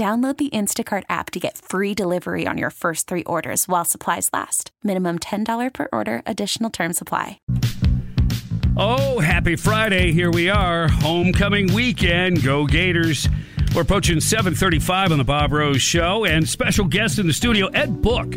Download the Instacart app to get free delivery on your first three orders while supplies last. Minimum $10 per order, additional term supply. Oh, happy Friday. Here we are. Homecoming weekend. Go Gators. We're approaching 735 on the Bob Rose Show, and special guest in the studio, Ed Book.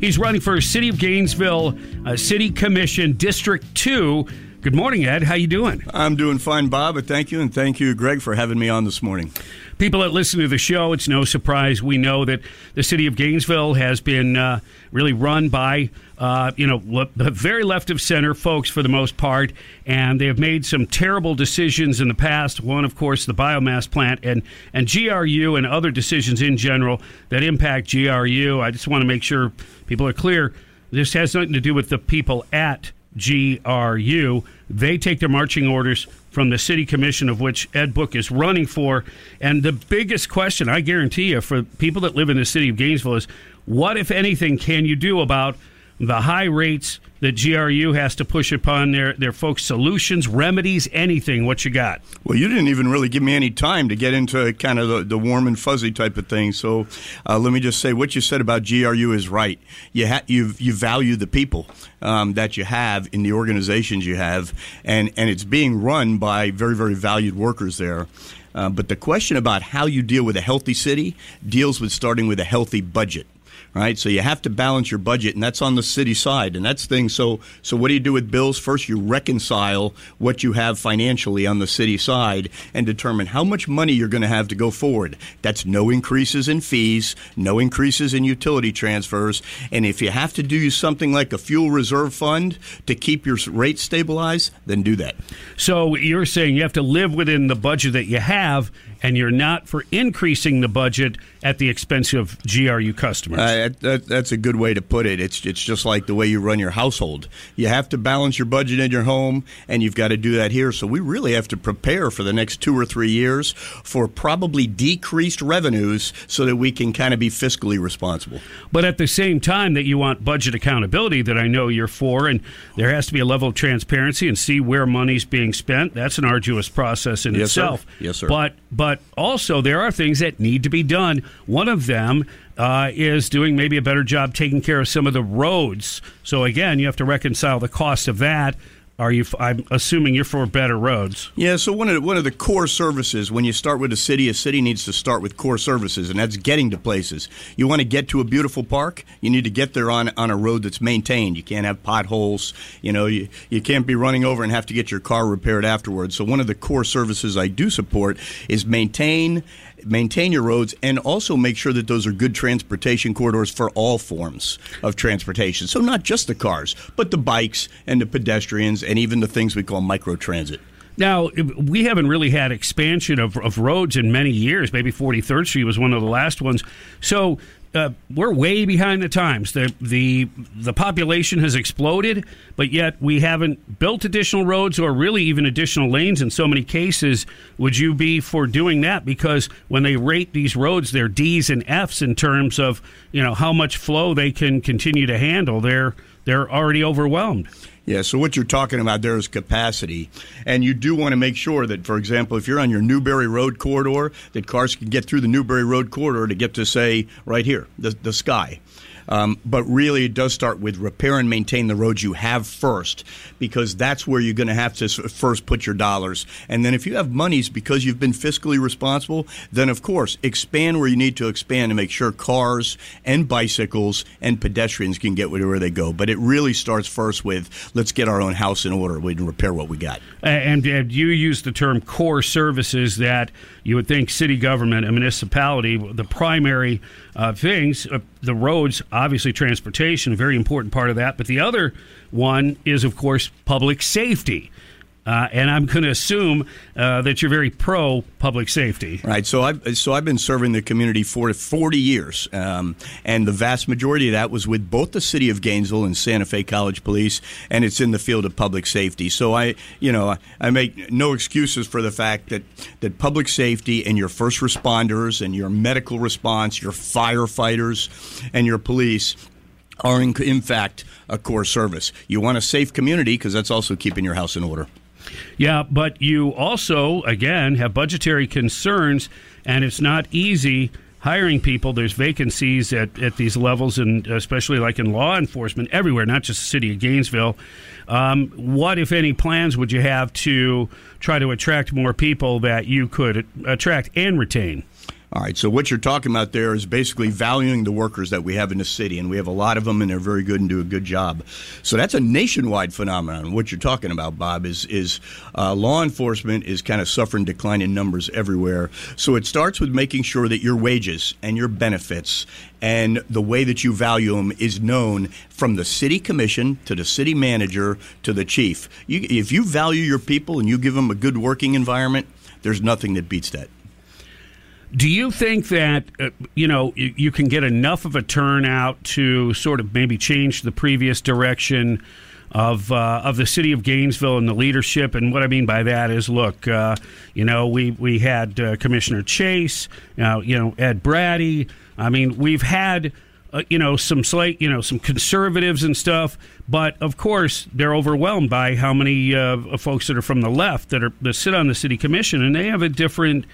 He's running for City of Gainesville uh, City Commission District 2. Good morning, Ed. How you doing? I'm doing fine, Bob. But thank you, and thank you, Greg, for having me on this morning. People that listen to the show, it's no surprise we know that the city of Gainesville has been uh, really run by, uh, you know, le- the very left of center folks for the most part, and they have made some terrible decisions in the past. One, of course, the biomass plant, and and GRU and other decisions in general that impact GRU. I just want to make sure people are clear. This has nothing to do with the people at GRU. They take their marching orders from the city commission of which Ed Book is running for. And the biggest question, I guarantee you, for people that live in the city of Gainesville is what, if anything, can you do about the high rates that GRU has to push upon their, their folks? Solutions, remedies, anything? What you got? Well, you didn't even really give me any time to get into kind of the, the warm and fuzzy type of thing. So uh, let me just say what you said about GRU is right. You, ha- you, you value the people um, that you have in the organizations you have, and, and it's being run by very, very valued workers there. Uh, but the question about how you deal with a healthy city deals with starting with a healthy budget right? So you have to balance your budget, and that's on the city side, and that's thing. So, so what do you do with bills? First, you reconcile what you have financially on the city side and determine how much money you're going to have to go forward. That's no increases in fees, no increases in utility transfers, and if you have to do something like a fuel reserve fund to keep your rate stabilized, then do that. So you're saying you have to live within the budget that you have, and you're not for increasing the budget at the expense of GRU customers. Uh, that, that's a good way to put it. It's it's just like the way you run your household. You have to balance your budget in your home, and you've got to do that here. So we really have to prepare for the next two or three years for probably decreased revenues, so that we can kind of be fiscally responsible. But at the same time, that you want budget accountability, that I know you're for, and there has to be a level of transparency and see where money's being spent. That's an arduous process in yes, itself. Sir. Yes, sir. But but also there are things that need to be done. One of them uh, is doing maybe a better job taking care of some of the roads. So again, you have to reconcile the cost of that. Are you? I'm assuming you're for better roads. Yeah. So one of the, one of the core services when you start with a city, a city needs to start with core services, and that's getting to places. You want to get to a beautiful park, you need to get there on on a road that's maintained. You can't have potholes. You know, you you can't be running over and have to get your car repaired afterwards. So one of the core services I do support is maintain maintain your roads and also make sure that those are good transportation corridors for all forms of transportation. So not just the cars, but the bikes and the pedestrians and even the things we call microtransit. Now, we haven't really had expansion of, of roads in many years. Maybe 43rd Street was one of the last ones. So uh, we're way behind the times. The, the the population has exploded, but yet we haven't built additional roads or really even additional lanes in so many cases. Would you be for doing that? Because when they rate these roads, they're D's and F's in terms of you know how much flow they can continue to handle. They're they're already overwhelmed. Yeah, so what you're talking about there is capacity. And you do want to make sure that, for example, if you're on your Newberry Road corridor, that cars can get through the Newberry Road corridor to get to, say, right here, the, the sky. Um, but really, it does start with repair and maintain the roads you have first, because that's where you're going to have to first put your dollars. And then if you have monies because you've been fiscally responsible, then of course expand where you need to expand to make sure cars and bicycles and pedestrians can get wherever they go. But it really starts first with let's get our own house in order. We can repair what we got. And, and you use the term core services that you would think city government, a municipality, the primary uh, things, uh, the roads, obviously transportation, a very important part of that. But the other one is, of course, public safety. Uh, and I'm going to assume uh, that you're very pro public safety. Right. So I've so I've been serving the community for 40 years, um, and the vast majority of that was with both the city of Gainesville and Santa Fe College Police, and it's in the field of public safety. So I, you know, I make no excuses for the fact that that public safety and your first responders and your medical response, your firefighters, and your police are in, in fact a core service. You want a safe community because that's also keeping your house in order. Yeah, but you also, again, have budgetary concerns, and it's not easy hiring people. There's vacancies at, at these levels, and especially like in law enforcement everywhere, not just the city of Gainesville. Um, what, if any, plans would you have to try to attract more people that you could attract and retain? All right, so what you're talking about there is basically valuing the workers that we have in the city, and we have a lot of them, and they're very good and do a good job. So that's a nationwide phenomenon. What you're talking about, Bob, is is uh, law enforcement is kind of suffering decline in numbers everywhere. So it starts with making sure that your wages and your benefits and the way that you value them is known from the city commission to the city manager to the chief. You, if you value your people and you give them a good working environment, there's nothing that beats that. Do you think that uh, you know you, you, can get enough of a turnout to sort of maybe change the previous direction of uh, of the city of Gainesville and the leadership? And what I mean by that is, look, uh, you know, we we had uh, Commissioner Chase, uh, you know, Ed Braddy. I mean, we've had. Uh, you know some slight, you know some conservatives and stuff, but of course they're overwhelmed by how many folks that are from the left that are that sit on the city commission, and they have a different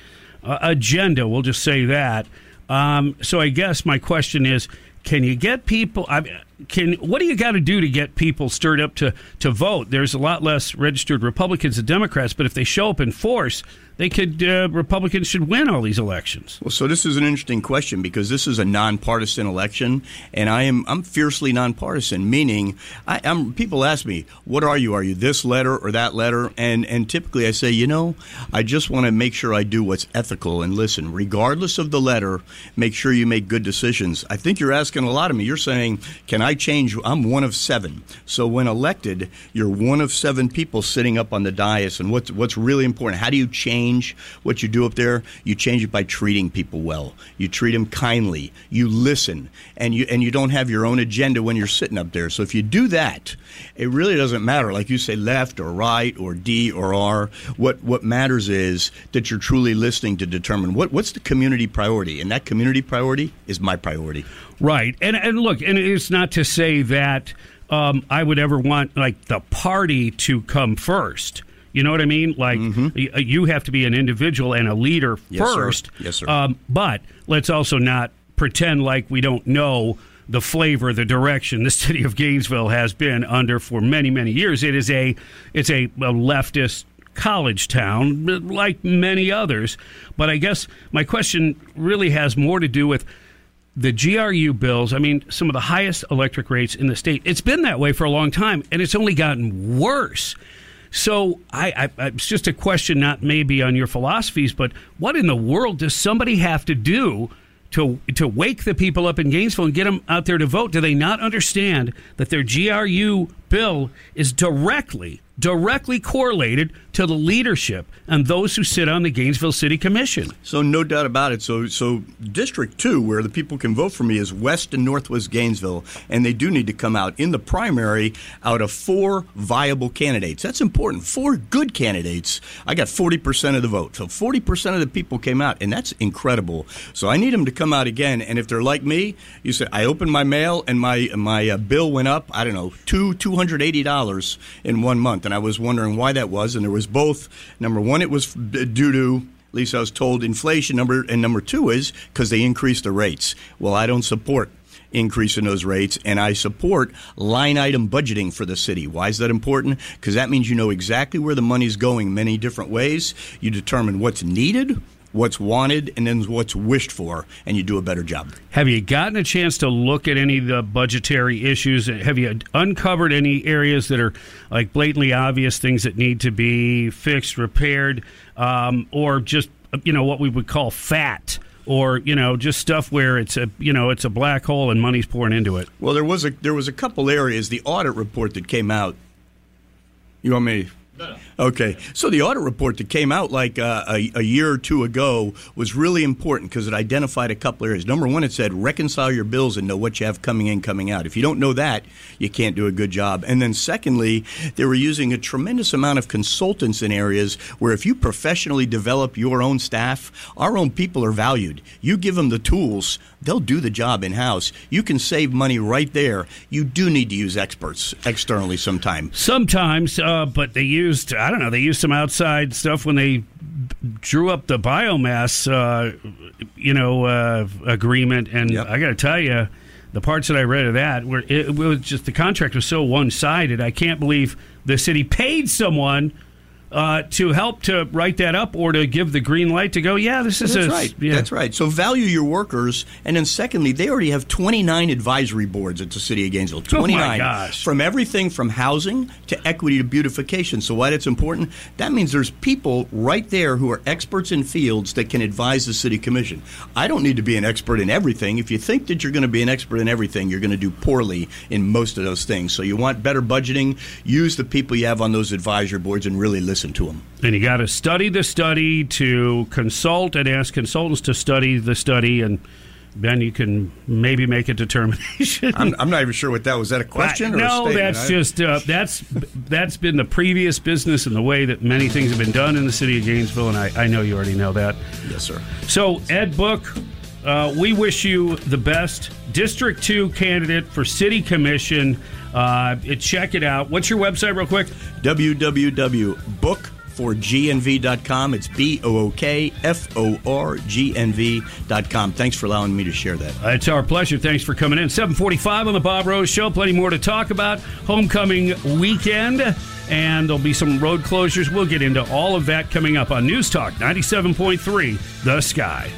uh, agenda. We'll just say that. Um, so I guess my question is, can you get people? I can. What do you got to do to get people stirred up to to vote? There's a lot less registered Republicans than Democrats, but if they show up in force, they could uh, Republicans should win all these elections. Well, so this is an interesting question because this is a nonpartisan election, and I am I'm fiercely nonpartisan. Meaning, I, am people ask me, "What are you? Are you this letter or that letter?" And and typically I say, you know, I just want to make sure I do what's ethical and listen, regardless of the letter. Make sure you make good decisions. I think you're asking a lot of me. You're saying, "Can I change?" I'm one of seven. So when elected, you're one of seven people sitting up on the dais, and what's what's really important? How do you change? Change what you do up there, you change it by treating people well. You treat them kindly. You listen, and you and you don't have your own agenda when you're sitting up there. So if you do that, it really doesn't matter. Like you say, left or right or D or R. What what matters is that you're truly listening to determine what what's the community priority, and that community priority is my priority. Right, and and look, and it's not to say that. Um, I would ever want like the party to come first. You know what I mean? Like mm-hmm. Uh, you have to be an individual and a leader yes, first. Sir. Yes, sir. Um, but let's also not pretend like we don't know the flavor, the direction the city of Gainesville has been under for many, many years. It is a it's a, a leftist college town, like many others. But I guess my question really has more to do with the GRU bills, I mean, some of the highest electric rates in the state. It's been that way for a long time, and it's only gotten worse. So I, I, it's just a question, not maybe on your philosophies, but what in the world does somebody have to do to to wake the people up in Gainesville and get them out there to vote? Do they not understand that their GRU bill is directly directly correlated to the leadership and those who sit on the Gainesville City Commission. So no doubt about it. So so District 2 where the people can vote for me is West and Northwest Gainesville and they do need to come out in the primary out of four viable candidates. That's important. Four good candidates. I got 40% of the vote. So 40% of the people came out and that's incredible. So I need them to come out again and if they're like me, you said I opened my mail and my my uh, bill went up, I don't know, 2 $280 in one month and I was wondering why that was. And there was both. Number one, it was due to at least I was told inflation. Number and number two is because they increased the rates. Well, I don't support increasing those rates, and I support line item budgeting for the city. Why is that important? Because that means you know exactly where the money's going many different ways. You determine what's needed, what's wanted, and then what's wished for, and you do a better job. Have you gotten a chance to look at any of the budgetary issues? Have you uncovered any areas that are like blatantly obvious things that need to be fixed, repaired, um, or just you know what we would call fat? or you know just stuff where it's a you know it's a black hole and money's pouring into it. Well, there was a there was a couple areas. The audit report that came out. You want me? Okay, so the audit report that came out like uh, a, a, year or two ago was really important because it identified a couple areas. Number one, it said reconcile your bills and know what you have coming in, coming out. If you don't know that, you can't do a good job. And then secondly, they were using a tremendous amount of consultants in areas where if you professionally develop your own staff, our own people are valued. You give them the tools, they'll do the job in house. You can save money right there. You do need to use experts externally sometimes. Sometimes, uh, but they used I don't know they used some outside stuff when they drew up the biomass, uh, you know, uh, agreement, and yep. I got to tell you, the parts that I read of that were it, it was just the contract was so one sided. I can't believe the city paid someone uh, to help to write that up or to give the green light to go, yeah, this is That's a, right. Yeah. That's right. So value your workers. And then secondly, they already have 29 advisory boards at the city of Gainesville. 29. Oh my gosh. From everything from housing to equity to beautification. So why that's important? That means there's people right there who are experts in fields that can advise the city commission. I don't need to be an expert in everything. If you think that you're going to be an expert in everything, you're going to do poorly in most of those things. So you want better budgeting, use the people you have on those advisory boards and really listen listen to them. And you got to study the study to consult and ask consultants to study the study and then you can maybe make a determination. I'm, I'm, not even sure what that was. That a question? Or no, a that's I... just uh, that's that's been the previous business and the way that many things have been done in the city of Gainesville, and I, I know you already know that. Yes, sir. So Ed Book, uh, we wish you the best. District two candidate for city commission. Uh, check it out. What's your website, real quick? www.book for gnv.com. It's B O O K F O R G N V.com. Thanks for allowing me to share that. It's our pleasure. Thanks for coming in. 745 on the Bob Rose Show. Plenty more to talk about. Homecoming weekend. And there'll be some road closures. We'll get into all of that coming up on News Talk 97.3, The Sky.